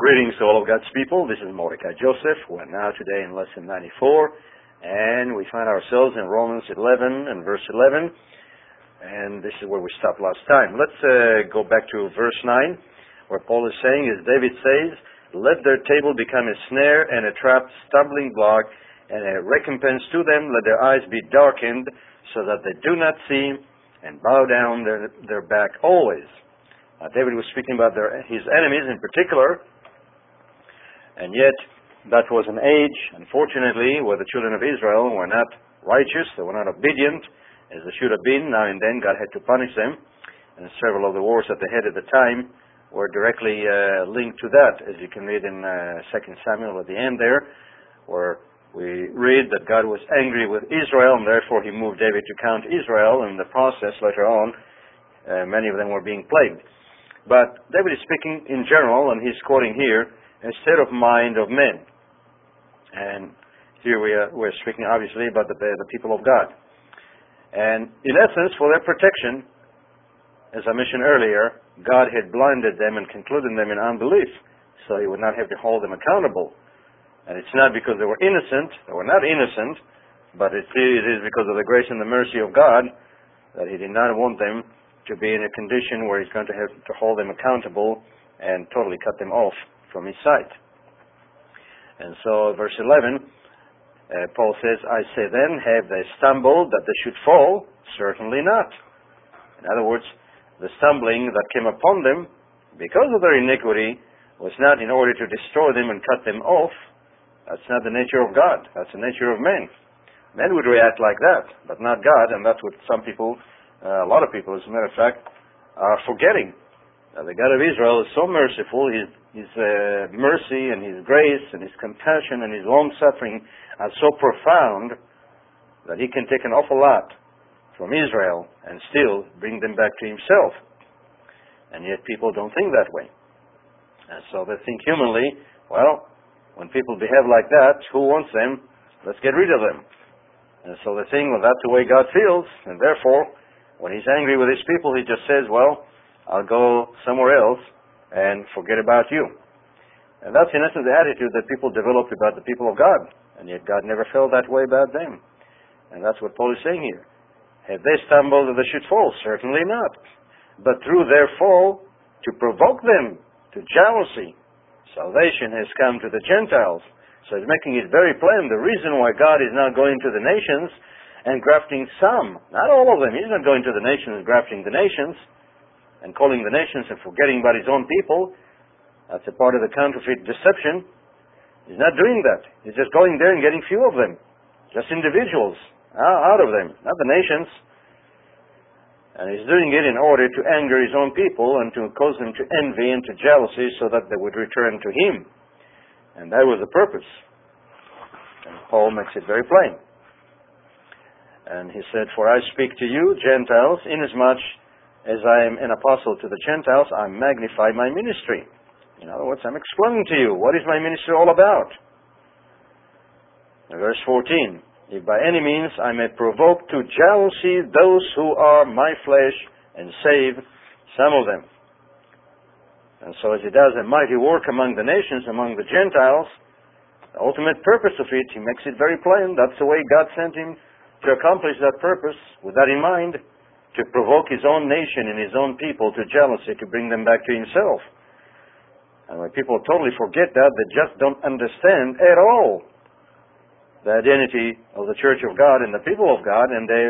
Greetings to all of God's people. This is Mordecai Joseph. We're now today in lesson 94, and we find ourselves in Romans 11 and verse 11, and this is where we stopped last time. Let's uh, go back to verse 9, where Paul is saying, as David says, let their table become a snare and a trap, stumbling block, and a recompense to them. Let their eyes be darkened, so that they do not see, and bow down their, their back always. Uh, David was speaking about their, his enemies in particular, and yet, that was an age, unfortunately, where the children of Israel were not righteous, they were not obedient, as they should have been. Now and then, God had to punish them. And several of the wars that they had at the time were directly uh, linked to that, as you can read in uh, 2 Samuel at the end there, where we read that God was angry with Israel, and therefore he moved David to count Israel. In the process, later on, uh, many of them were being plagued. But David is speaking in general, and he's quoting here state of mind of men. And here we are, we're speaking obviously about the, the people of God. And in essence, for their protection, as I mentioned earlier, God had blinded them and concluded them in unbelief, so He would not have to hold them accountable. And it's not because they were innocent, they were not innocent, but it is because of the grace and the mercy of God that He did not want them to be in a condition where He's going to have to hold them accountable and totally cut them off from his so, verse 11, uh, Paul says, I say then, have they stumbled that they should fall? Certainly not. In other words, the stumbling that came upon them because of their iniquity was not in order to destroy them and cut them off. That's not the nature of God. That's the nature of men. Men would react like that, but not God, and that's what some people, uh, a lot of people, as a matter of fact, are forgetting. The God of Israel is so merciful, His, His uh, mercy and His grace and His compassion and His long suffering are so profound that He can take an awful lot from Israel and still bring them back to Himself. And yet people don't think that way. And so they think humanly, well, when people behave like that, who wants them? Let's get rid of them. And so they think, well, that's the way God feels, and therefore, when He's angry with His people, He just says, well, I'll go somewhere else and forget about you. And that's in essence the attitude that people developed about the people of God. And yet God never felt that way about them. And that's what Paul is saying here. Have they stumbled they should fall? Certainly not. But through their fall, to provoke them to jealousy, salvation has come to the Gentiles. So he's making it very plain the reason why God is not going to the nations and grafting some, not all of them. He's not going to the nations and grafting the nations and calling the nations and forgetting about his own people. That's a part of the counterfeit deception. He's not doing that. He's just going there and getting few of them. Just individuals out of them, not the nations. And he's doing it in order to anger his own people and to cause them to envy and to jealousy so that they would return to him. And that was the purpose. And Paul makes it very plain. And he said, For I speak to you, Gentiles, inasmuch as I am an apostle to the Gentiles, I magnify my ministry. In other words, I'm explaining to you what is my ministry all about. verse 14, if by any means I may provoke to jealousy those who are my flesh and save some of them. And so as he does a mighty work among the nations, among the Gentiles, the ultimate purpose of it, he makes it very plain. That's the way God sent him to accomplish that purpose with that in mind to provoke his own nation and his own people to jealousy to bring them back to himself. And when people totally forget that, they just don't understand at all the identity of the church of God and the people of God, and they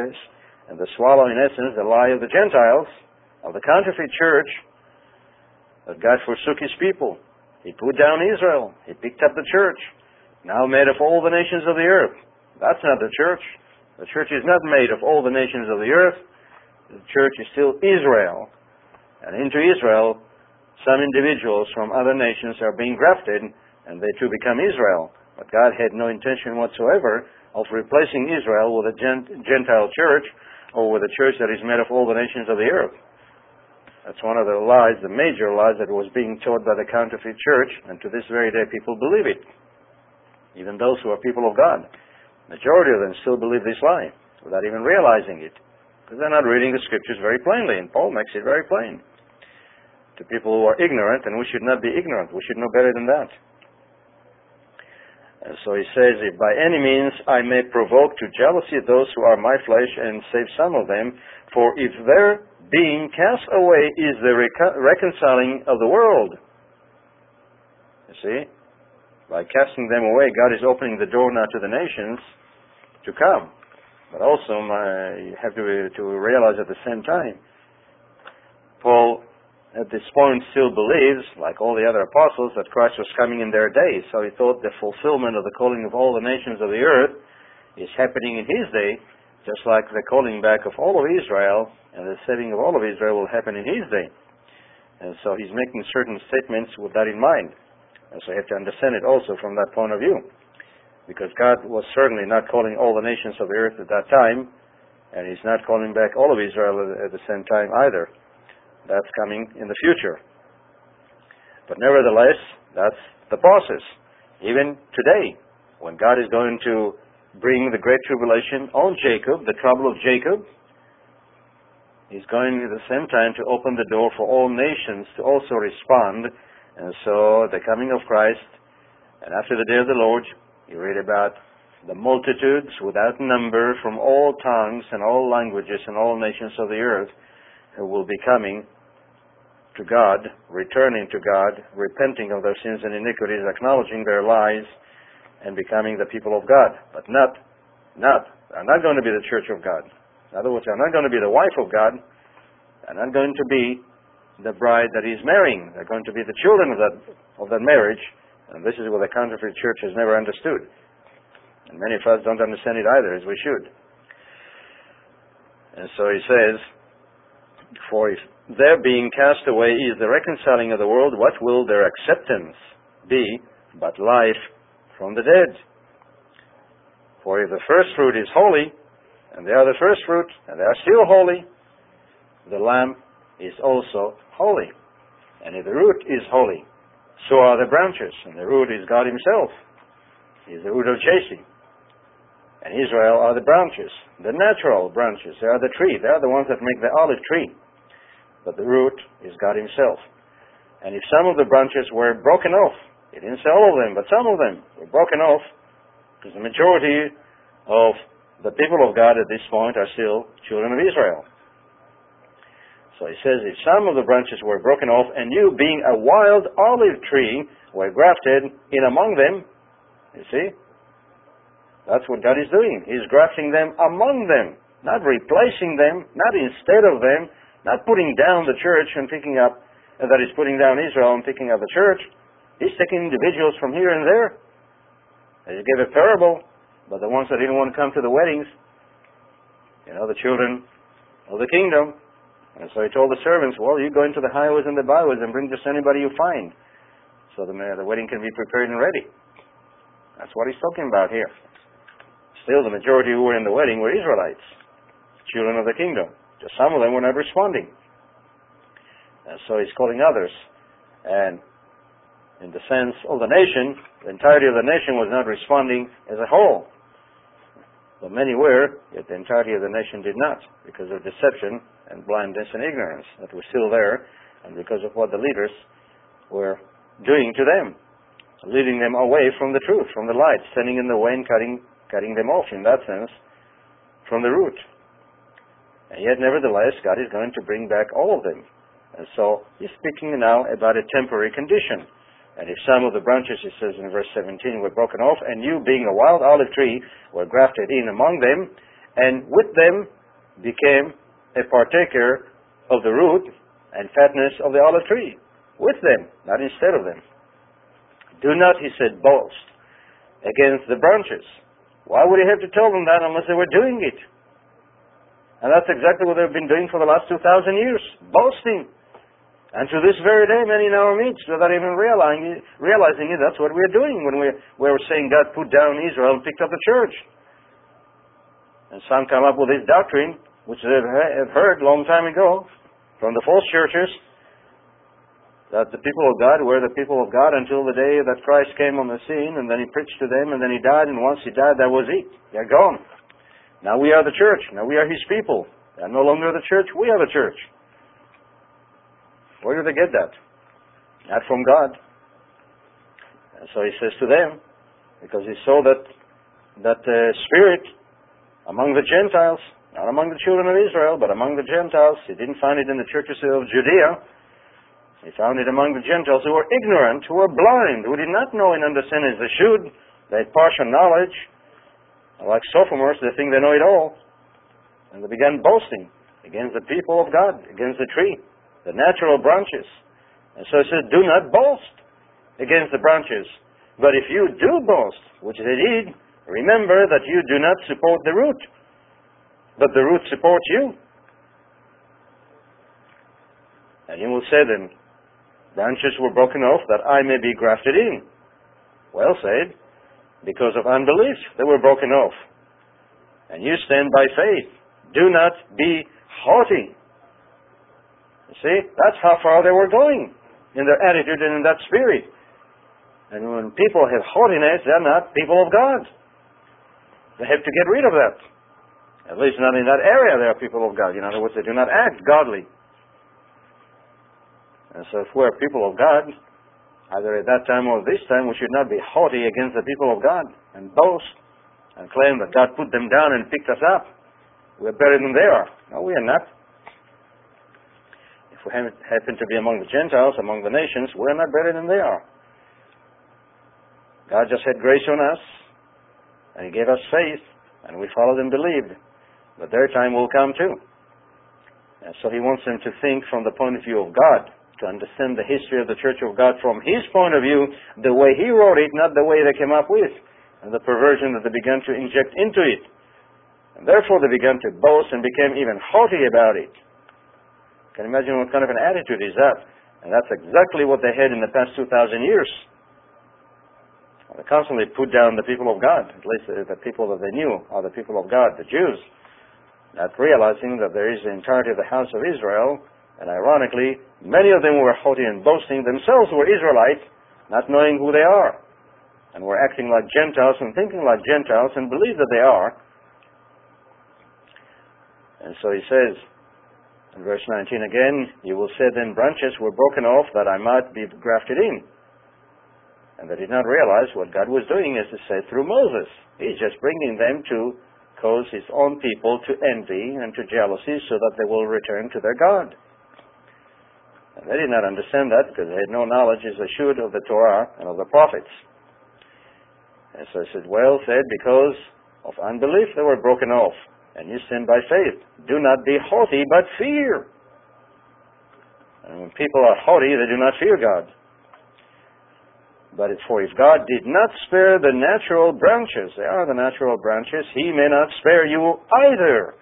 and swallow in essence the lie of the Gentiles, of the counterfeit church, that God forsook his people. He put down Israel. He picked up the church, now made of all the nations of the earth. That's not the church. The church is not made of all the nations of the earth the church is still Israel. And into Israel, some individuals from other nations are being grafted, and they too become Israel. But God had no intention whatsoever of replacing Israel with a Gentile church or with a church that is made of all the nations of the earth. That's one of the lies, the major lies that was being taught by the counterfeit church, and to this very day people believe it. Even those who are people of God. Majority of them still believe this lie without even realizing it. They're not reading the scriptures very plainly, and Paul makes it very plain. to people who are ignorant, and we should not be ignorant. We should know better than that. And so he says, If by any means I may provoke to jealousy those who are my flesh and save some of them, for if their being cast away is the reco- reconciling of the world. You see? By casting them away, God is opening the door now to the nations to come. But also, you have to, to realize at the same time, Paul at this point still believes, like all the other apostles, that Christ was coming in their day. So he thought the fulfillment of the calling of all the nations of the earth is happening in his day, just like the calling back of all of Israel and the saving of all of Israel will happen in his day. And so he's making certain statements with that in mind. And so you have to understand it also from that point of view. Because God was certainly not calling all the nations of the earth at that time, and he's not calling back all of Israel at the same time either. That's coming in the future. But nevertheless, that's the process. Even today, when God is going to bring the great tribulation on Jacob, the trouble of Jacob, He's going at the same time to open the door for all nations to also respond. And so the coming of Christ, and after the day of the Lord, you read about the multitudes without number from all tongues and all languages and all nations of the earth who will be coming to God, returning to God, repenting of their sins and iniquities, acknowledging their lies, and becoming the people of God. But not, not, are not going to be the church of God. In other words, they're not going to be the wife of God. They're not going to be the bride that he's marrying. They're going to be the children of that, of that marriage. And this is what the counterfeit church has never understood. And many of us don't understand it either, as we should. And so he says, For if their being cast away is the reconciling of the world, what will their acceptance be but life from the dead? For if the first fruit is holy, and they are the first fruit, and they are still holy, the lamb is also holy. And if the root is holy, so are the branches, and the root is God Himself. He is the root of Jesse. And Israel are the branches, the natural branches. They are the tree. They are the ones that make the olive tree but the root is God Himself. And if some of the branches were broken off, He didn't say all of them, but some of them were broken off, because the majority of the people of God at this point are still children of Israel. He says, if some of the branches were broken off, and you, being a wild olive tree, were grafted in among them, you see, that's what God is doing. He's grafting them among them, not replacing them, not instead of them, not putting down the church and picking up, uh, that is putting down Israel and picking up the church. He's taking individuals from here and there. He gave a parable, but the ones that didn't want to come to the weddings, you know, the children of the kingdom. And so he told the servants, well, you go into the highways and the byways and bring just anybody you find. So the, the wedding can be prepared and ready. That's what he's talking about here. Still, the majority who were in the wedding were Israelites, children of the kingdom. Just some of them were not responding. And so he's calling others. And in the sense of the nation, the entirety of the nation was not responding as a whole. But many were, yet the entirety of the nation did not, because of deception and blindness and ignorance that were still there, and because of what the leaders were doing to them, leading them away from the truth, from the light, standing in the way and cutting, cutting them off, in that sense, from the root. And yet, nevertheless, God is going to bring back all of them. And so, he's speaking now about a temporary condition. And if some of the branches, it says in verse 17, were broken off, and you, being a wild olive tree, were grafted in among them, and with them became a partaker of the root and fatness of the olive tree. With them, not instead of them. Do not, he said, boast against the branches. Why would he have to tell them that unless they were doing it? And that's exactly what they've been doing for the last 2,000 years, boasting. And to this very day, many in our midst, without even realizing, realizing it, that's what we're doing when we're, we're saying God put down Israel and picked up the church. And some come up with this doctrine, which they've heard long time ago from the false churches, that the people of God were the people of God until the day that Christ came on the scene, and then he preached to them, and then he died, and once he died, that was it. They're gone. Now we are the church. Now we are His people. They are no longer the church. We are the church. Where do they get that? Not from God. And so he says to them, because he saw that that uh, spirit among the Gentiles, not among the children of Israel, but among the Gentiles. He didn't find it in the churches of Judea. He found it among the Gentiles who were ignorant, who were blind, who did not know and understand as they should. They had partial knowledge. Like sophomores, they think they know it all. And they began boasting against the people of God, against the tree, the natural branches. And so he says, Do not boast against the branches. But if you do boast, which they did, remember that you do not support the root, but the root supports you. And you will say then, branches were broken off that I may be grafted in. Well said, because of unbelief they were broken off. And you stand by faith. Do not be haughty. You see, that's how far they were going in their attitude and in that spirit. And when people have haughtiness, they're not people of God. They have to get rid of that. At least not in that area they are people of God. In other words, they do not act godly. And so if we're people of God, either at that time or this time, we should not be haughty against the people of God and boast and claim that God put them down and picked us up. We're better than they are. No, we are not. If we happen to be among the Gentiles, among the nations, we're not better than they are. God just had grace on us, and He gave us faith, and we followed and believed. But their time will come too. And so He wants them to think from the point of view of God, to understand the history of the Church of God from His point of view, the way He wrote it, not the way they came up with, and the perversion that they began to inject into it. And therefore they began to boast and became even haughty about it. Can you imagine what kind of an attitude is that? And that's exactly what they had in the past 2,000 years. They constantly put down the people of God, at least the people that they knew are the people of God, the Jews, not realizing that there is the entirety of the house of Israel, and ironically, many of them were haughty and boasting themselves were Israelites, not knowing who they are, and were acting like Gentiles and thinking like Gentiles and believe that they are, and so he says, in verse 19 again, You will say then branches were broken off that I might be grafted in. And they did not realize what God was doing, as he said, through Moses. He's just bringing them to cause his own people to envy and to jealousy so that they will return to their God. And they did not understand that because they had no knowledge as they should of the Torah and of the prophets. And so he said, Well said, because of unbelief they were broken off and you sin by faith. Do not be haughty, but fear. And when people are haughty, they do not fear God. But for if God did not spare the natural branches, they are the natural branches, He may not spare you either.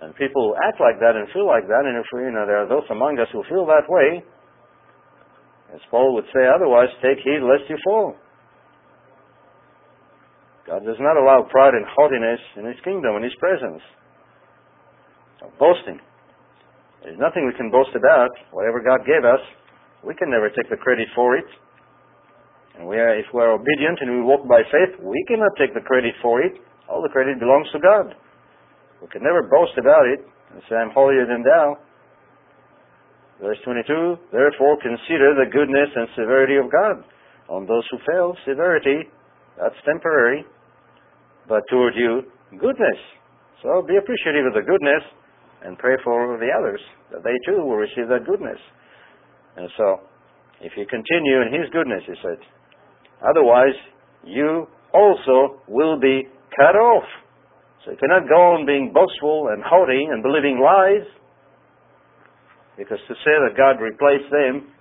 And people who act like that and feel like that, and if you know there are those among us who feel that way, as Paul would say otherwise, take heed lest you fall. God does not allow pride and haughtiness in His kingdom, in His presence. Boasting. There's nothing we can boast about. Whatever God gave us, we can never take the credit for it. And we are, if we are obedient and we walk by faith, we cannot take the credit for it. All the credit belongs to God. We can never boast about it and say, I'm holier than thou. Verse 22, therefore consider the goodness and severity of God. On those who fail, severity, that's temporary but toward you goodness. So be appreciative of the goodness and pray for the others that they too will receive that goodness. And so, if you continue in His goodness, He said, otherwise you also will be cut off. So you cannot go on being boastful and haughty and believing lies, because to say that God replaced them,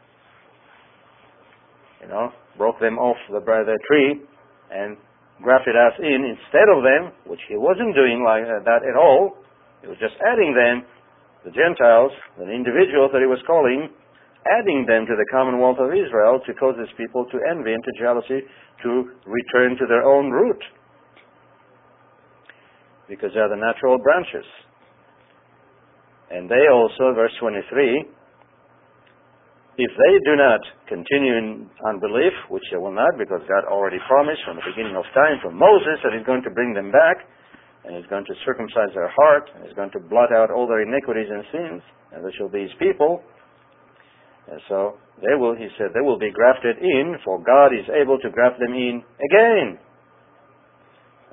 you know, broke them off the, the tree and grafted us in instead of them, which he wasn't doing like uh, that at all. He was just adding them, the Gentiles, the individuals that he was calling, adding them to the commonwealth of Israel to cause his people to envy and to jealousy, to return to their own root. Because they are the natural branches. And they also, verse 23, if they do not continue in unbelief, which they will not, because God already promised from the beginning of time from Moses that He's going to bring them back, and He's going to circumcise their heart, and He's going to blot out all their iniquities and sins, and they shall be His people, And so they will, he said, they will be grafted in, for God is able to graft them in again.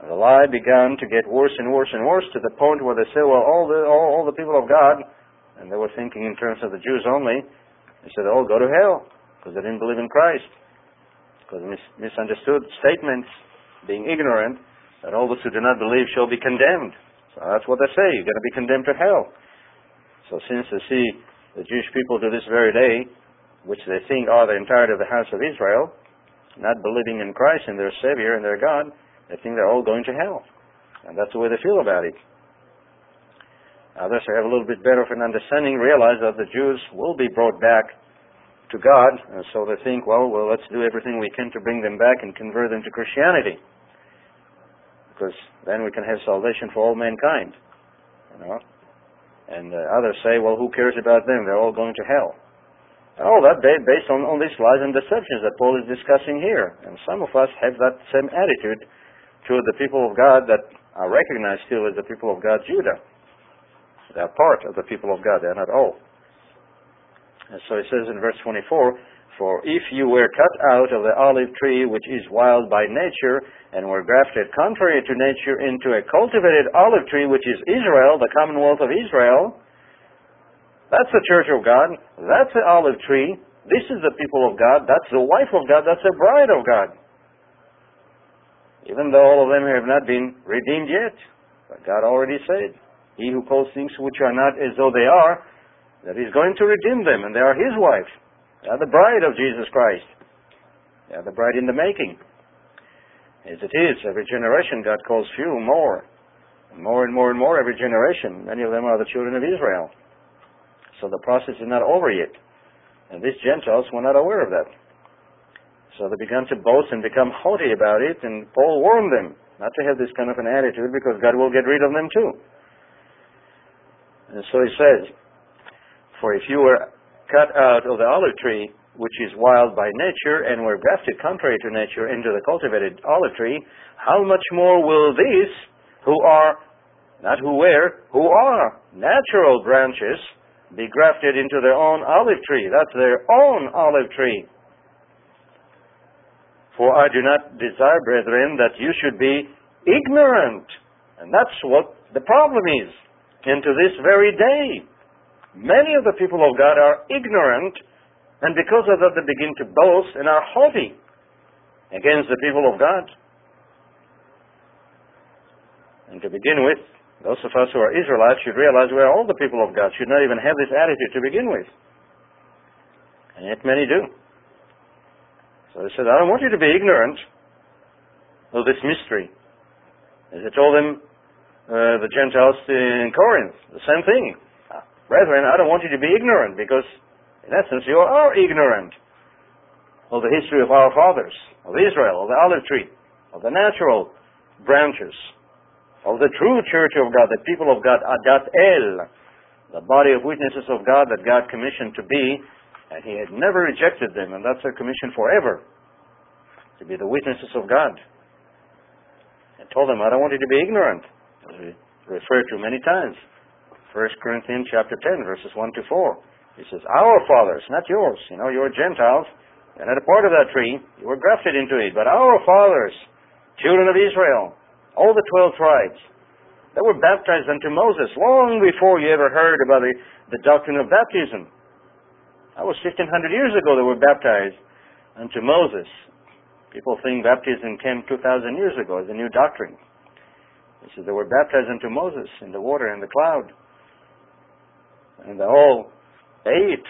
And the lie began to get worse and worse and worse to the point where they said, well, all the, all, all the people of God, and they were thinking in terms of the Jews only, they said, all go to hell because they didn't believe in Christ. Because mis- misunderstood statements, being ignorant, that all those who do not believe shall be condemned. So that's what they say, you're going to be condemned to hell. So since they see the Jewish people to this very day, which they think are the entirety of the house of Israel, not believing in Christ and their Savior and their God, they think they're all going to hell. And that's the way they feel about it. Others who have a little bit better of an understanding realize that the Jews will be brought back to God, and so they think, well, well, let's do everything we can to bring them back and convert them to Christianity, because then we can have salvation for all mankind. You know, and uh, others say, well, who cares about them? They're all going to hell. And All that based on, on these lies and deceptions that Paul is discussing here. And some of us have that same attitude toward the people of God that are recognized still as the people of God, Judah. They are part of the people of God. They are not all. And so it says in verse 24, for if you were cut out of the olive tree which is wild by nature, and were grafted contrary to nature into a cultivated olive tree which is Israel, the commonwealth of Israel, that's the church of God. That's the olive tree. This is the people of God. That's the wife of God. That's the bride of God. Even though all of them have not been redeemed yet. But God already said, He who calls things which are not as though they are, that He's going to redeem them, and they are His wife. They are the bride of Jesus Christ. They are the bride in the making. As it is, every generation God calls few more. More and more and more every generation. Many of them are the children of Israel. So the process is not over yet. And these Gentiles were not aware of that. So they began to boast and become haughty about it, and Paul warned them not to have this kind of an attitude because God will get rid of them too. And so he says, For if you were cut out of the olive tree, which is wild by nature, and were grafted contrary to nature into the cultivated olive tree, how much more will these, who are, not who were, who are natural branches, be grafted into their own olive tree? That's their own olive tree. For I do not desire, brethren, that you should be ignorant. And that's what the problem is. And to this very day, Many of the people of God are ignorant, and because of that, they begin to boast and are haughty against the people of God. And to begin with, those of us who are Israelites should realize we are all the people of God, should not even have this attitude to begin with. And yet many do. So they said, I don't want you to be ignorant of this mystery. As I told them, uh, the Gentiles in Corinth, the same thing. Brethren, I don't want you to be ignorant because, in essence, you are ignorant of the history of our fathers, of Israel, of the olive tree, of the natural branches, of the true church of God, the people of God, Adat El, the body of witnesses of God that God commissioned to be, and He had never rejected them, and that's their commission forever, to be the witnesses of God. And told them, I don't want you to be ignorant, as we referred to many times. 1 Corinthians chapter 10, verses 1 to 4. He says, Our fathers, not yours. You know, you're Gentiles. And at a part of that tree, you were grafted into it. But our fathers, children of Israel, all the 12 tribes, they were baptized unto Moses long before you ever heard about the, the doctrine of baptism. That was 1500 years ago they were baptized unto Moses. People think baptism came 2,000 years ago as a new doctrine. He says they were baptized unto Moses in the water and the cloud and they all ate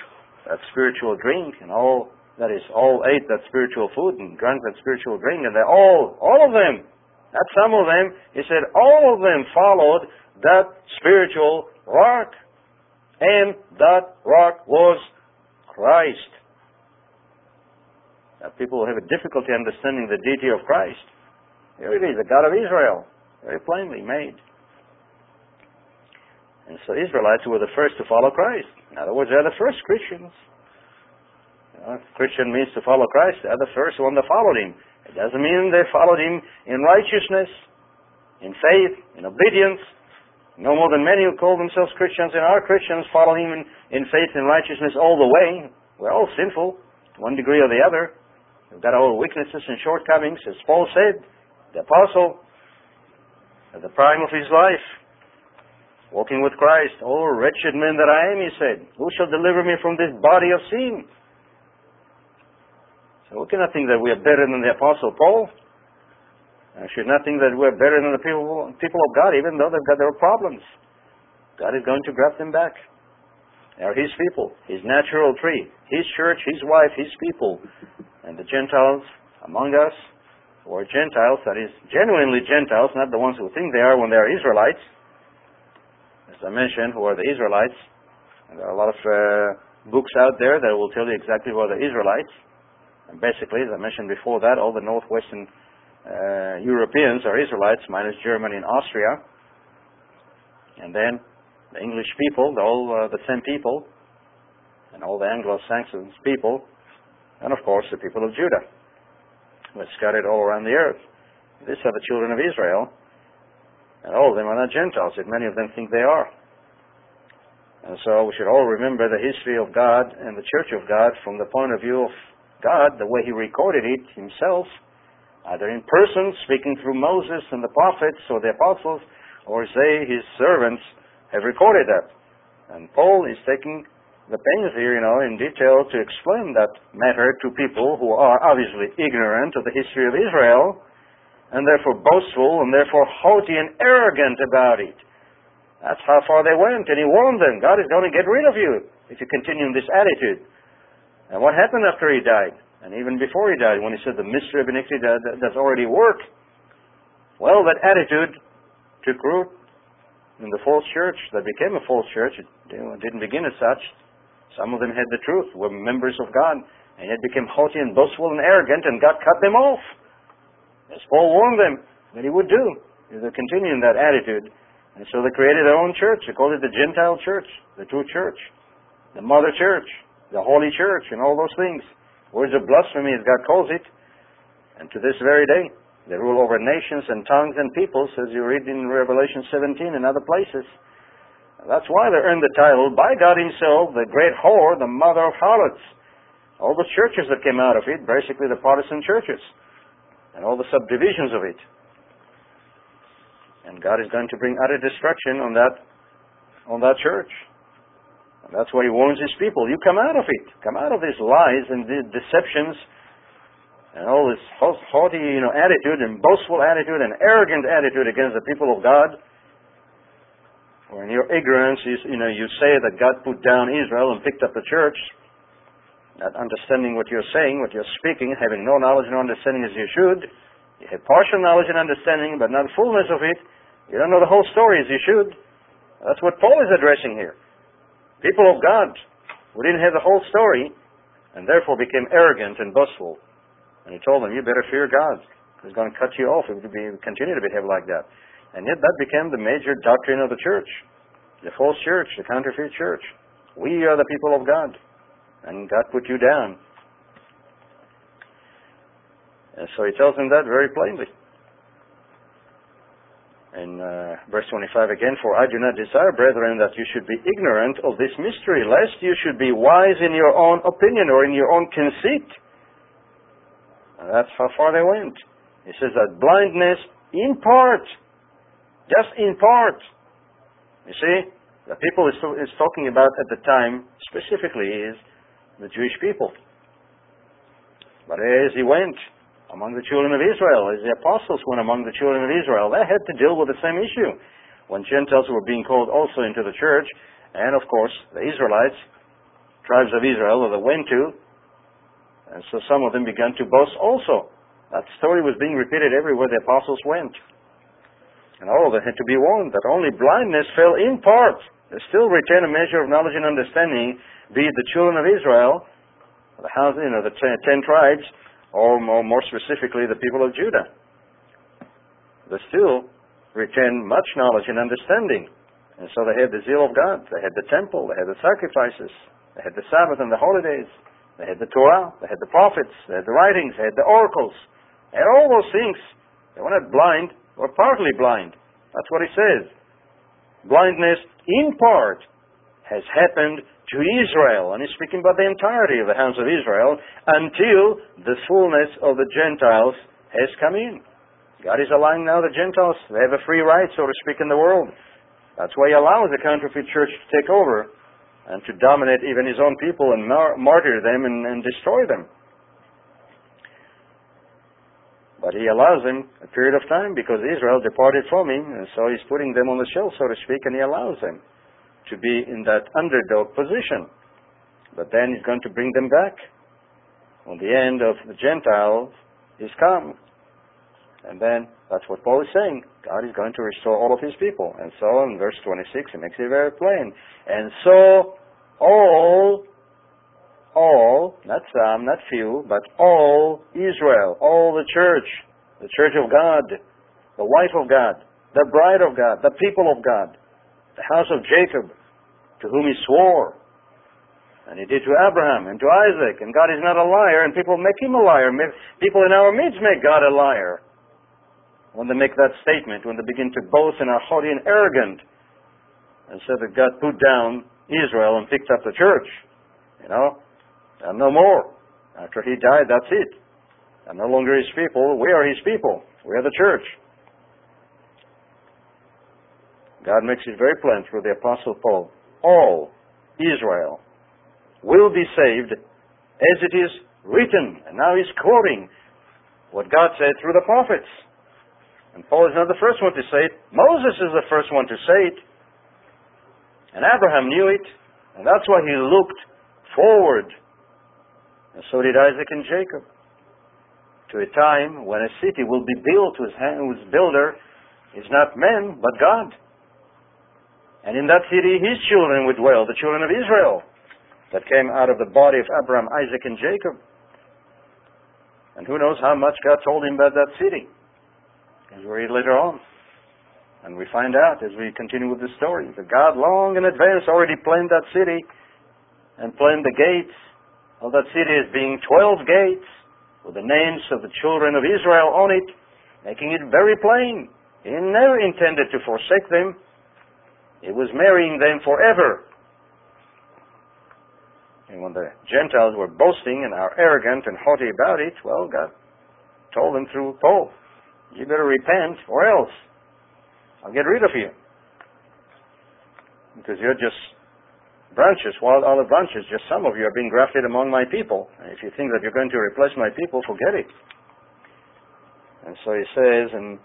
that spiritual drink, and all that is, all ate that spiritual food and drank that spiritual drink, and they all, all of them, not some of them, he said all of them followed that spiritual rock, and that rock was Christ. Now, people have a difficulty understanding the deity of Christ. Here it is, the God of Israel, very plainly made. And so Israelites were the first to follow Christ. In other words, they're the first Christians. You know, Christian means to follow Christ. They're the first one that followed Him. It doesn't mean they followed Him in righteousness, in faith, in obedience. No more than many who call themselves Christians and are Christians follow Him in, in faith and righteousness all the way. We're all sinful, to one degree or the other. We've got our weaknesses and shortcomings, as Paul said, the apostle, at the prime of his life, walking with Christ. Oh, wretched man that I am, he said, who shall deliver me from this body of sin? So we cannot think that we are better than the apostle Paul. I should not think that we're better than the people, people of God, even though they've got their problems. God is going to grab them back. They are His people, His natural tree, His church, His wife, His people. And the Gentiles among us, or Gentiles, that is, genuinely Gentiles, not the ones who think they are when they are Israelites, as I mentioned, who are the Israelites. And there are a lot of uh, books out there that will tell you exactly who are the Israelites. And basically, as I mentioned before that, all the northwestern uh, Europeans are Israelites, minus Germany and Austria. And then the English people, the all uh, the same people, and all the Anglo-Saxons people, and of course the people of Judah, who are scattered all around the earth. These are the children of Israel, and all of them are not Gentiles, yet many of them think they are. And so we should all remember the history of God and the Church of God from the point of view of God, the way He recorded it Himself, either in person, speaking through Moses and the prophets or the apostles, or say His servants have recorded that. And Paul is taking the pains here, you know, in detail to explain that matter to people who are obviously ignorant of the history of Israel and therefore boastful and therefore haughty and arrogant about it. That's how far they went, and he warned them, God is going to get rid of you if you continue in this attitude. And what happened after he died? And even before he died, when he said the mystery of iniquity does already work. Well, that attitude took root in the false church that became a false church. It didn't begin as such. Some of them had the truth, were members of God, and yet became haughty and boastful and arrogant, and God cut them off. As Paul warned them that he would do, if they continue in that attitude. And so they created their own church. They called it the Gentile church, the true church, the mother church, the holy church, and all those things. Words of blasphemy, as God calls it. And to this very day, they rule over nations and tongues and peoples, as you read in Revelation 17 and other places. That's why they earned the title, by God Himself, the great whore, the mother of harlots. All the churches that came out of it, basically the Protestant churches and all the subdivisions of it. And God is going to bring utter destruction on that on that church. And that's why he warns his people, you come out of it. Come out of these lies and the deceptions and all this haughty, you know, attitude and boastful attitude and arrogant attitude against the people of God. Or in your ignorance, you, you know, you say that God put down Israel and picked up the church not understanding what you're saying, what you're speaking, having no knowledge and understanding as you should. You have partial knowledge and understanding, but not fullness of it. You don't know the whole story as you should. That's what Paul is addressing here. People of God who didn't have the whole story and therefore became arrogant and boastful. And he told them, you better fear God. He's going to cut you off if you continue to behave like that. And yet that became the major doctrine of the church. The false church, the counterfeit church. We are the people of God and God put you down. And so he tells them that very plainly. In uh, verse 25 again, For I do not desire, brethren, that you should be ignorant of this mystery, lest you should be wise in your own opinion or in your own conceit. And that's how far they went. He says that blindness in part, just in part. You see, the people is talking about at the time specifically is the Jewish people. But as he went among the children of Israel, as the apostles went among the children of Israel, they had to deal with the same issue. When Gentiles were being called also into the church, and of course the Israelites, tribes of Israel that went to, and so some of them began to boast also. That story was being repeated everywhere the apostles went. And all of them had to be warned that only blindness fell in part. They still retain a measure of knowledge and understanding, be it the children of Israel, the house, you know, the ten, ten tribes, or more, more specifically the people of Judah. They still retain much knowledge and understanding. And so they had the zeal of God. They had the temple. They had the sacrifices. They had the Sabbath and the holidays. They had the Torah. They had the prophets. They had the writings. They had the oracles. They had all those things. They were not blind, or partly blind. That's what he says. Blindness, in part, has happened to Israel. And he's speaking about the entirety of the house of Israel until the fullness of the Gentiles has come in. God is allowing now the Gentiles, they have a free right, so to speak, in the world. That's why he allows the counterfeit church to take over and to dominate even his own people and mar- martyr them and, and destroy them. But he allows them a period of time because Israel departed from him, and so he's putting them on the shelf, so to speak, and he allows them to be in that underdog position. But then he's going to bring them back. On the end of the Gentiles is come. And then that's what Paul is saying. God is going to restore all of his people. And so in verse 26, he makes it very plain. And so all, all, not some, not few, but all Israel, all the church, the church of God, the wife of God, the bride of God, the people of God, the house of Jacob, to whom he swore. And he did to Abraham and to Isaac. And God is not a liar, and people make him a liar. People in our midst make God a liar when they make that statement, when they begin to boast and are haughty and arrogant, and said that God put down Israel and picked up the church. You know, and no more. After he died, that's it. And no longer his people. We are his people. We are the church. God makes it very plain through the Apostle Paul. All Israel will be saved as it is written. And now he's quoting what God said through the prophets. And Paul is not the first one to say it. Moses is the first one to say it. And Abraham knew it. And that's why he looked forward. And so did Isaac and Jacob. To a time when a city will be built whose, builder is not men, but God. And in that city, his children would dwell, the children of Israel, that came out of the body of Abraham, Isaac, and Jacob. And who knows how much God told him about that city as we read later on. And we find out as we continue with the story that God long in advance already planned that city and planned the gates of that city as being 12 gates with the names of the children of Israel on it, making it very plain. He never intended to forsake them. He was marrying them forever. And when the Gentiles were boasting and are arrogant and haughty about it, well, God told them through Paul. You better repent, or else I'll get rid of you. Because you're just branches, wild olive branches. Just some of you are being grafted among my people. If you think that you're going to replace my people, forget it. And so he says in,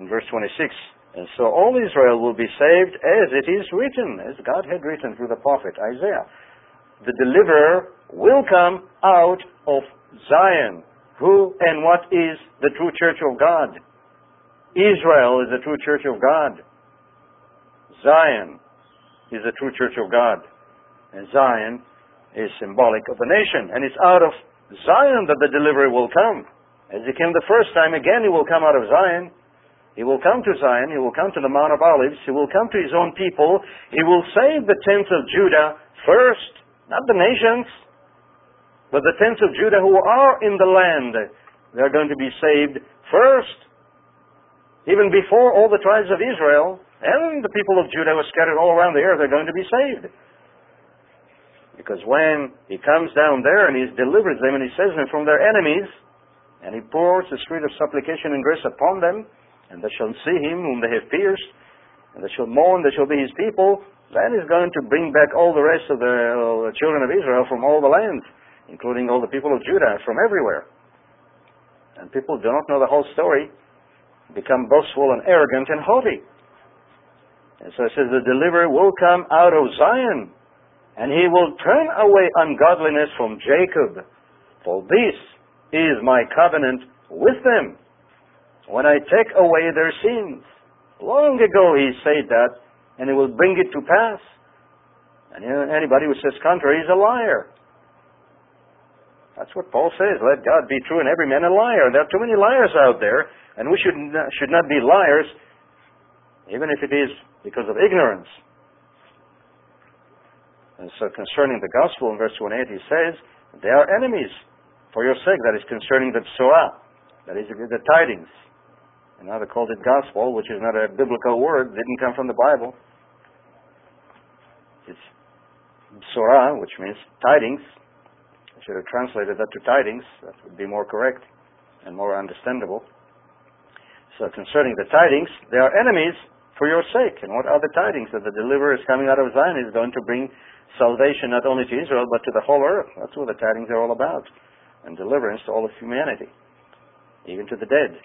in verse 26, and so all Israel will be saved as it is written, as God had written through the prophet Isaiah. The deliverer will come out of Zion. Who and what is the true church of God? Israel is the true church of God. Zion is the true church of God. And Zion is symbolic of the nation. And it's out of Zion that the deliverer will come. As he came the first time, again he will come out of Zion. He will come to Zion. He will come to the Mount of Olives. He will come to his own people. He will save the tents of Judah first, not the nations. But the tents of Judah who are in the land, they're going to be saved first. Even before all the tribes of Israel and the people of Judah are scattered all around the earth are going to be saved. Because when he comes down there and he delivers them and he saves them from their enemies, and he pours the spirit of supplication and grace upon them, and they shall see him whom they have pierced, and they shall mourn, they shall be his people, then he's going to bring back all the rest of the, uh, the children of Israel from all the lands including all the people of Judah from everywhere. And people do not know the whole story, become boastful and arrogant and haughty. And so it says, the deliverer will come out of Zion, and he will turn away ungodliness from Jacob. For this is my covenant with them, when I take away their sins. Long ago he said that, and he will bring it to pass. And anybody who says contrary is a liar. That's what Paul says. Let God be true and every man a liar. There are too many liars out there, and we should not, should not be liars, even if it is because of ignorance. And so concerning the gospel in verse 28, he says, they are enemies for your sake. That is concerning the Torah. That is the tidings. And now they called it gospel, which is not a biblical word, didn't come from the Bible. It's Surah, which means tidings. I should have translated that to tidings. That would be more correct and more understandable. So concerning the tidings, they are enemies for your sake. And what are the tidings? That the deliverer is coming out of Zion is going to bring salvation not only to Israel, but to the whole earth. That's what the tidings are all about. And deliverance to all of humanity, even to the dead.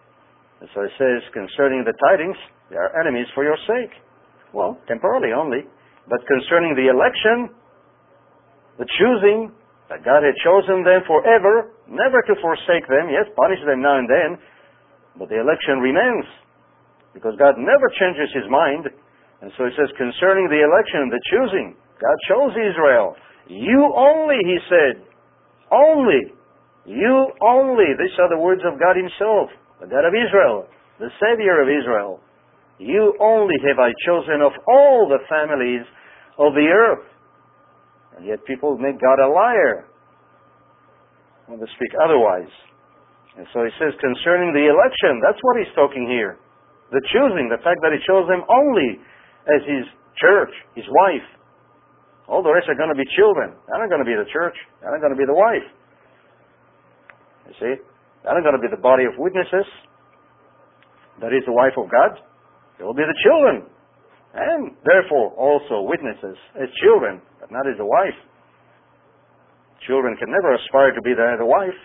And so it says, concerning the tidings, they are enemies for your sake. Well, temporarily only. But concerning the election, the choosing, that God had chosen them forever, never to forsake them, yes, punish them now and then, but the election remains. Because God never changes his mind. And so he says, concerning the election, the choosing, God chose Israel. You only, he said. Only. You only. These are the words of God himself, the God of Israel, the Savior of Israel. You only have I chosen of all the families of the earth. And yet people make God a liar when they speak otherwise. And so he says concerning the election, that's what he's talking here. The choosing, the fact that he chose them only as his church, his wife. All the rest are going to be children. They're not going to be the church. They're not going to be the wife. You see? They're not going to be the body of witnesses. That is the wife of God. They will be the children. And therefore also witnesses as children, but not as a wife. Children can never aspire to be the, the wife.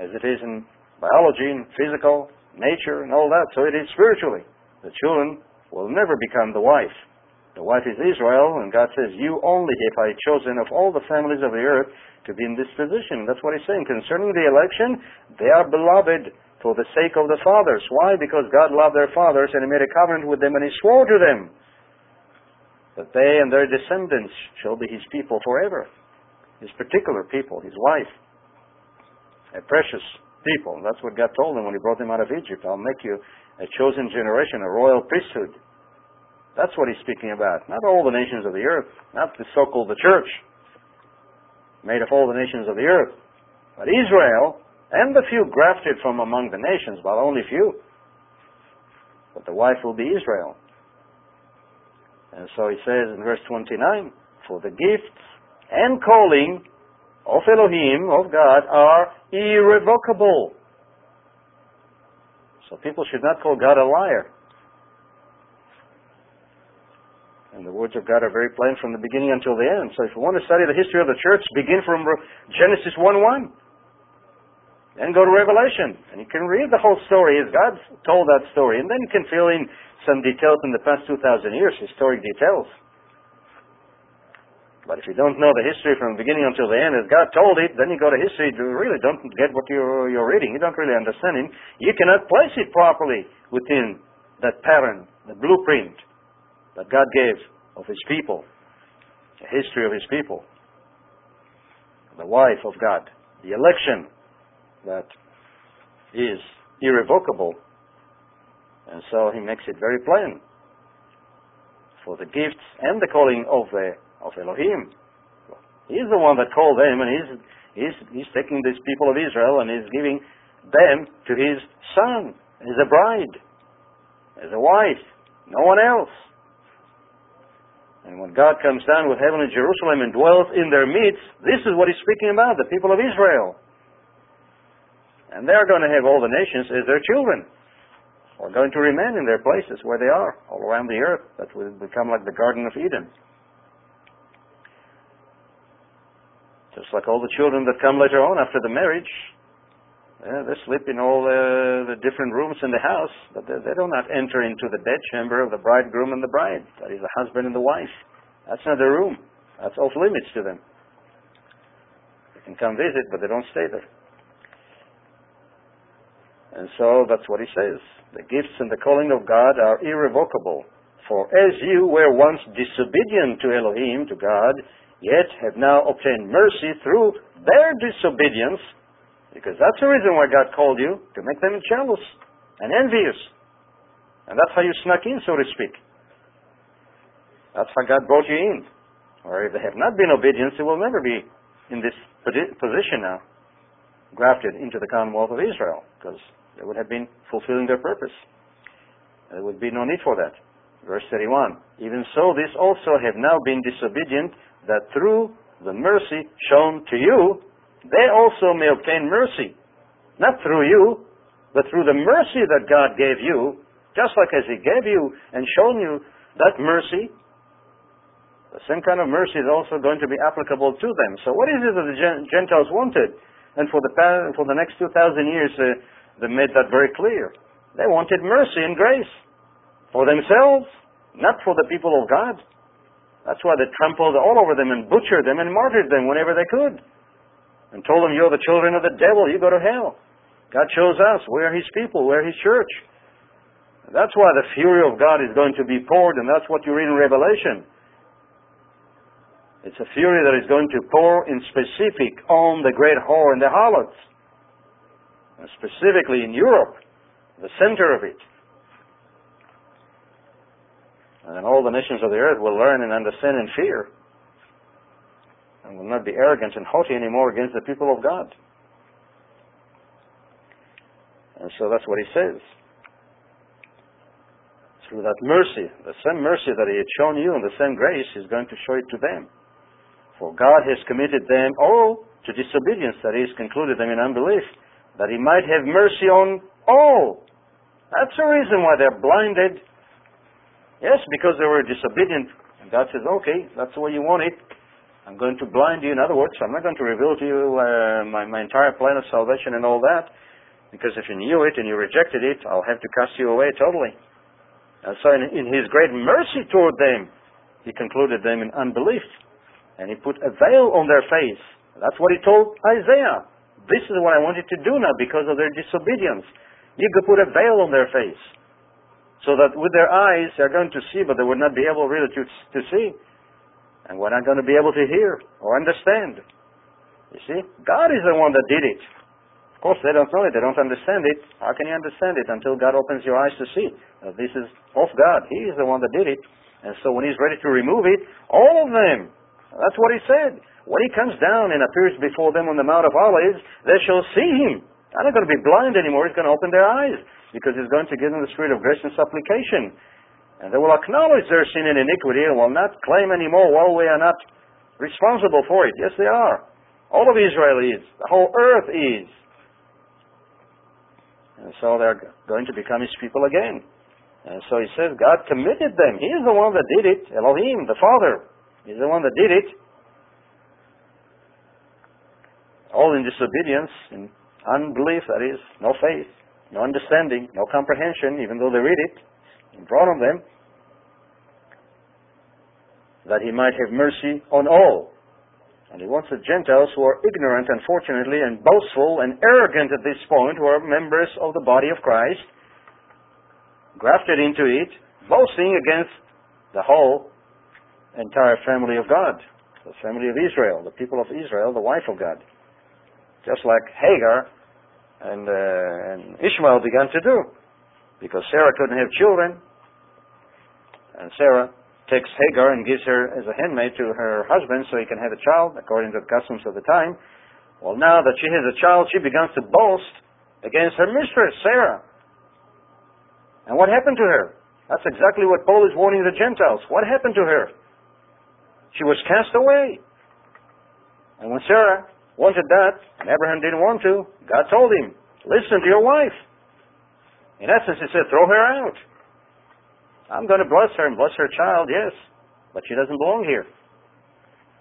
As it is in biology and physical nature and all that, so it is spiritually. The children will never become the wife. The wife is Israel, and God says, You only have I chosen of all the families of the earth to be in this position. That's what He's saying. Concerning the election, they are beloved for the sake of the fathers. Why? Because God loved their fathers and He made a covenant with them and He swore to them that they and their descendants shall be His people forever. His particular people, His wife. A precious people. That's what God told them when He brought them out of Egypt. I'll make you a chosen generation, a royal priesthood. That's what He's speaking about. Not all the nations of the earth, not the so-called the church, made of all the nations of the earth, but Israel and the few grafted from among the nations, but only few. But the wife will be Israel. And so he says in verse 29, For the gifts and calling of Elohim, of God, are irrevocable. So people should not call God a liar. And the words of God are very plain from the beginning until the end. So if you want to study the history of the church, begin from Genesis 1 1. Then go to Revelation. And you can read the whole story as God told that story. And then you can fill in some details in the past 2,000 years, historic details. But if you don't know the history from the beginning until the end, as God told it, then you go to history, you really don't get what you're, you're reading. You don't really understand it. You cannot place it properly within that pattern, the blueprint that God gave of His people, the history of His people, the wife of God, the election that is irrevocable. And so He makes it very plain for the gifts and the calling of the of Elohim. He's the one that called them, and he's, he's, he's taking these people of Israel and he's giving them to his son as a bride, as a wife, no one else. And when God comes down with heaven in Jerusalem and dwells in their midst, this is what he's speaking about, the people of Israel. And they're going to have all the nations as their children. Or going to remain in their places where they are, all around the earth. That will become like the Garden of Eden. Just like all the children that come later on after the marriage, yeah, they sleep in all the, the different rooms in the house, but they, they do not enter into the bedchamber of the bridegroom and the bride. That is the husband and the wife. That's not their room. That's off limits to them. They can come visit, but they don't stay there. And so that's what he says. The gifts and the calling of God are irrevocable. For as you were once disobedient to Elohim, to God, yet have now obtained mercy through their disobedience, because that's the reason why God called you, to make them jealous and envious. And that's how you snuck in, so to speak. That's how God brought you in. Or if they have not been obedient, they will never be in this position now, grafted into the commonwealth of Israel, because they would have been fulfilling their purpose. There would be no need for that. Verse 31. Even so, these also have now been disobedient, that through the mercy shown to you, they also may obtain mercy. Not through you, but through the mercy that God gave you, just like as He gave you and shown you that mercy, the same kind of mercy is also going to be applicable to them. So what is it that the Gentiles wanted? And for the, past, for the next 2,000 years, uh, they made that very clear. They wanted mercy and grace for themselves, not for the people of God. That's why they trampled all over them and butchered them and martyred them whenever they could. And told them, you're the children of the devil, you go to hell. God chose us, we're His people, we're His church. That's why the fury of God is going to be poured, and that's what you read in Revelation. It's a fury that is going to pour in specific on the great whore and the harlots. And specifically in Europe, the center of it. And then all the nations of the earth will learn and understand and fear. And will not be arrogant and haughty anymore against the people of God. And so that's what he says. Through that mercy, the same mercy that he had shown you and the same grace, he's going to show it to them. For God has committed them all to disobedience, that is, concluded them in unbelief, that He might have mercy on all. That's the reason why they're blinded. Yes, because they were disobedient. And God says, okay, that's the way you want it. I'm going to blind you. In other words, I'm not going to reveal to you uh, my, my entire plan of salvation and all that. Because if you knew it and you rejected it, I'll have to cast you away totally. And so in, in His great mercy toward them, He concluded them in unbelief. And he put a veil on their face. That's what he told Isaiah. This is what I want you to do now because of their disobedience. You could put a veil on their face. So that with their eyes they're going to see, but they would not be able really to, to see. And we're not going to be able to hear or understand. You see? God is the one that did it. Of course, they don't know it. They don't understand it. How can you understand it until God opens your eyes to see? that this is of God. He is the one that did it. And so when He's ready to remove it, all of them that's what he said. When he comes down and appears before them on the Mount of Olives, they shall see him. They're not going to be blind anymore. He's going to open their eyes because he's going to give them the spirit of grace and supplication. And they will acknowledge their sin and iniquity and will not claim anymore, well, we are not responsible for it. Yes, they are. All of Israel is. The whole earth is. And so they're going to become his people again. And so he says God committed them. He is the one that did it. Elohim, the Father. is the one that did it. All in disobedience, in unbelief, that is, no faith, no understanding, no comprehension, even though they read it in front of them, that he might have mercy on all. And he wants the Gentiles who are ignorant, unfortunately, and boastful and arrogant at this point, who are members of the body of Christ, grafted into it, boasting against the whole entire family of God, the family of Israel, the people of Israel, the wife of God. Just like Hagar and, uh, and Ishmael began to do. Because Sarah couldn't have children. And Sarah takes Hagar and gives her as a handmaid to her husband so he can have a child, according to the customs of the time. Well, now that she has a child, she begins to boast against her mistress, Sarah. And what happened to her? That's exactly what Paul is warning the Gentiles. What happened to her? She was cast away. And when Sarah wanted that, and Abraham didn't want to, God told him, listen to your wife. In essence, he said, throw her out. I'm going to bless her and bless her child, yes, but she doesn't belong here.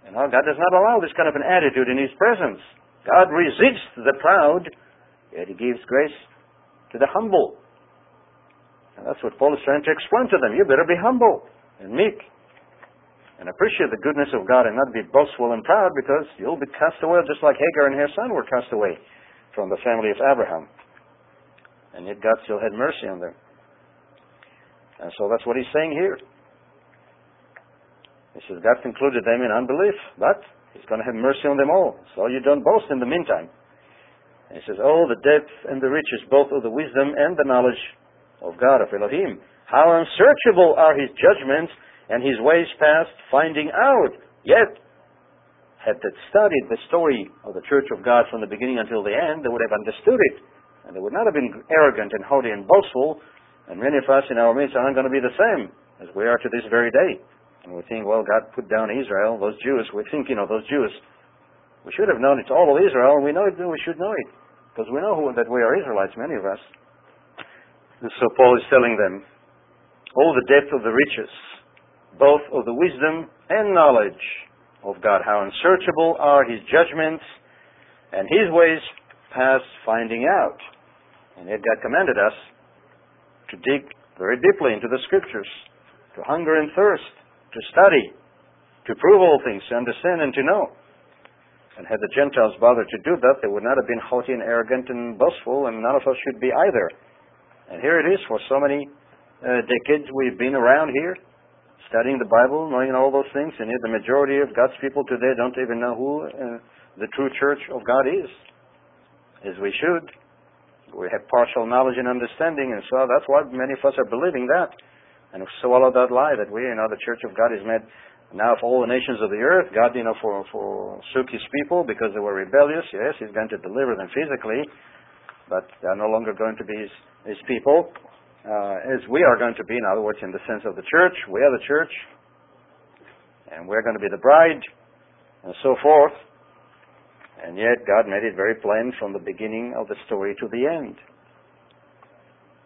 You oh, know, God does not allow this kind of an attitude in His presence. God resists the proud, yet He gives grace to the humble. And that's what Paul is trying to explain to them. You better be humble and meek and appreciate the goodness of God and not be boastful and proud because you'll be cast away just like Hagar and her son were cast away from the family of Abraham. And yet God still had mercy on them. And so that's what he's saying here. He says, God concluded them in unbelief, but he's going to have mercy on them all. So you don't boast in the meantime. And he says, Oh, the depth and the riches, both of the wisdom and the knowledge of God, of Elohim. How unsearchable are his judgments and his ways past finding out. Yet, had they studied the story of the Church of God from the beginning until the end, they would have understood it. And they would not have been arrogant and haughty and boastful. And many of us in our midst are not going to be the same. as we are to this very day. And we think, well, God put down Israel, those Jews. We think, you know, those Jews. We should have known it's all of Israel, and we know it, we should know it. Because we know who, that we are Israelites, many of us. And so Paul is telling them, all the depth of the riches, both of the wisdom and knowledge of God, how unsearchable are his judgments, and his ways past finding out. And yet God commanded us to dig very deeply into the scriptures, to hunger and thirst, to study, to prove all things, to understand and to know. And had the Gentiles bothered to do that, they would not have been haughty and arrogant and boastful, and none of us should be either. And here it is for so many uh, decades we've been around here, studying the Bible, knowing all those things, and yet the majority of God's people today don't even know who uh, the true church of God is, as we should. We have partial knowledge and understanding, and so that's why many of us are believing that and swallow that lie that we, you know, the church of God is made now of all the nations of the earth. God, you know, for for His people because they were rebellious. Yes, He's going to deliver them physically, but they're no longer going to be His, his people, uh, as we are going to be. In other words, in the sense of the church, we are the church, and we're going to be the bride, and so forth. And yet, God made it very plain from the beginning of the story to the end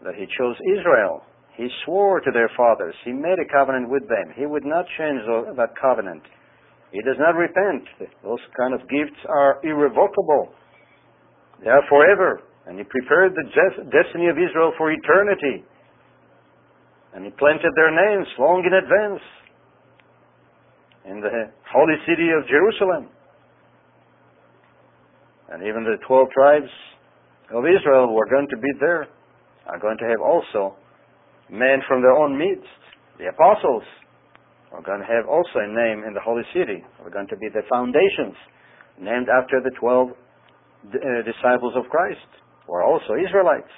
that He chose Israel. He swore to their fathers. He made a covenant with them. He would not change that covenant. He does not repent. Those kind of gifts are irrevocable. They are forever. And He prepared the destiny of Israel for eternity. And He planted their names long in advance in the holy city of Jerusalem. And even the 12 tribes of Israel who are going to be there are going to have also men from their own midst. The apostles are going to have also a name in the holy city. Are going to be the foundations named after the 12 uh, disciples of Christ, who are also Israelites.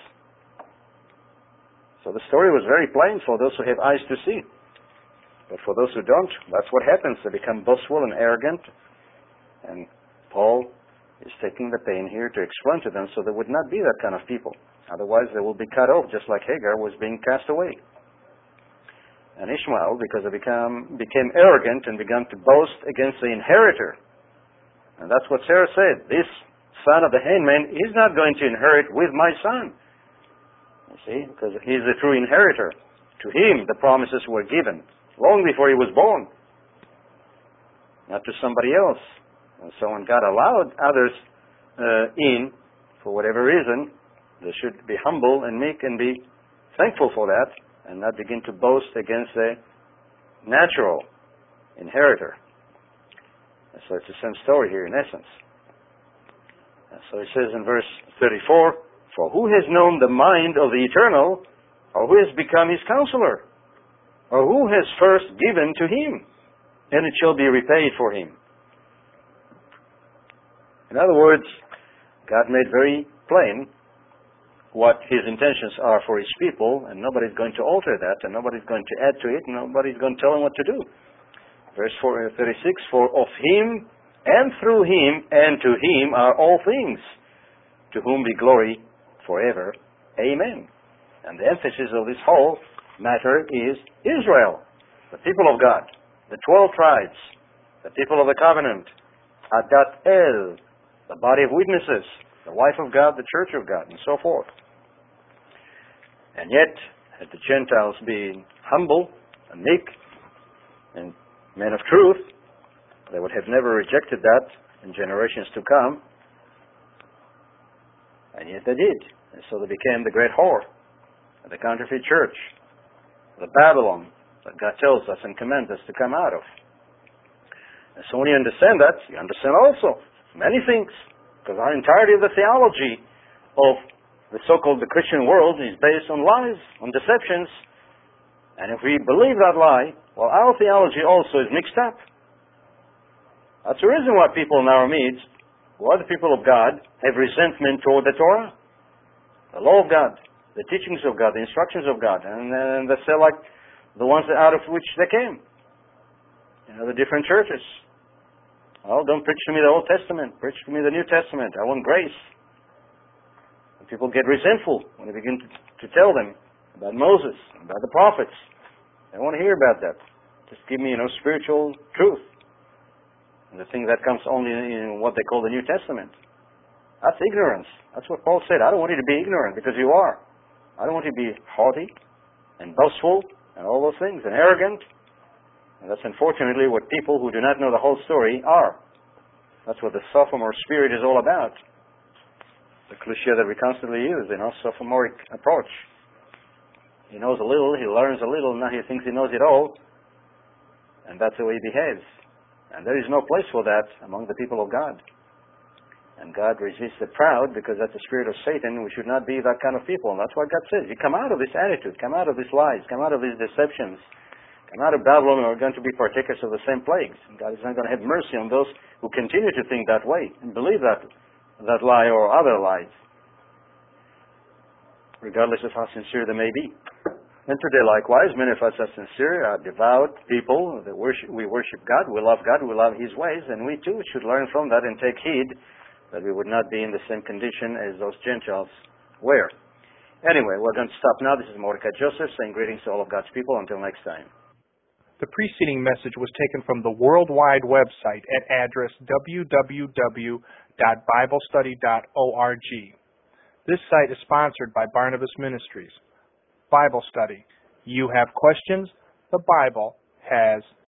So the story was very plain for those who have eyes to see. But for those who don't, that's what happens. They become boastful and arrogant. And Paul is taking the pain here to explain to them so they would not be that kind of people. Otherwise, they will be cut off, just like Hagar was being cast away. And Ishmael, because he become, became arrogant and began to boast against the inheritor. And that's what Sarah said. This son of the handmaid is not going to inherit with my son. You see, because he's the true inheritor. To him, the promises were given long before he was born, not to somebody else. And so when God allowed others uh, in, for whatever reason, they should be humble and meek and be thankful for that and not begin to boast against the natural inheritor. And so it's the same story here in essence. And so it says in verse 34, For who has known the mind of the eternal, or who has become his counselor, or who has first given to him, and it shall be repaid for him. In other words, God made very plain what his intentions are for his people, and nobody's going to alter that, and nobody's going to add to it, and nobody's going to tell him what to do. Verse 4, uh, 36, For of him, and through him, and to him are all things, to whom be glory forever. Amen. And the emphasis of this whole matter is Israel, the people of God, the twelve tribes, the people of the covenant, Adat El, the body of witnesses, the wife of God, the church of God, and so forth. And yet, had the Gentiles been humble and meek and men of truth, they would have never rejected that in generations to come. And yet they did. And so they became the great whore, the counterfeit church, the Babylon that God tells us and commands us to come out of. And so when you understand that, you understand also many things. Because our entirety of the theology of the so-called the Christian world is based on lies, on deceptions. And if we believe that lie, well, our theology also is mixed up. That's the reason why people in our midst, who are the people of God, have resentment toward the Torah, the law of God, the teachings of God, the instructions of God, and, and they say like the ones out of which they came. You know, the different churches. Oh, don't preach to me the Old Testament. Preach to me the New Testament. I want grace. People get resentful when I begin to, to tell them about Moses, about the prophets. They want to hear about that. Just give me, you know, spiritual truth. And the thing that comes only in what they call the New Testament. That's ignorance. That's what Paul said. I don't want you to be ignorant because you are. I don't want you to be haughty and boastful and all those things and arrogant. And that's unfortunately what people who do not know the whole story are. That's what the sophomore spirit is all about. The cliche that we constantly use, you know, sophomoric approach. He knows a little, he learns a little, now he thinks he knows it all. And that's the way he behaves. And there is no place for that among the people of God. And God resists the proud because that's the spirit of Satan. We should not be that kind of people. And that's what God says. You come out of this attitude, come out of these lies, come out of these deceptions, come out of Babylon, we're going to be partakers of the same plagues. God is not going to have mercy on those who continue to think that way and believe that, that lie or other lies, regardless of how sincere they may be. And today, likewise, many of us are sincere, are devout people. That worship, we worship God, we love God, we love His ways, and we too should learn from that and take heed that we would not be in the same condition as those Gentiles were. Anyway, we're going to stop now. This is Mordecai Joseph saying greetings to all of God's people. Until next time. The preceding message was taken from the worldwide website at address www.biblestudy.org. This site is sponsored by Barnabas Ministries. Bible study. You have questions? The Bible has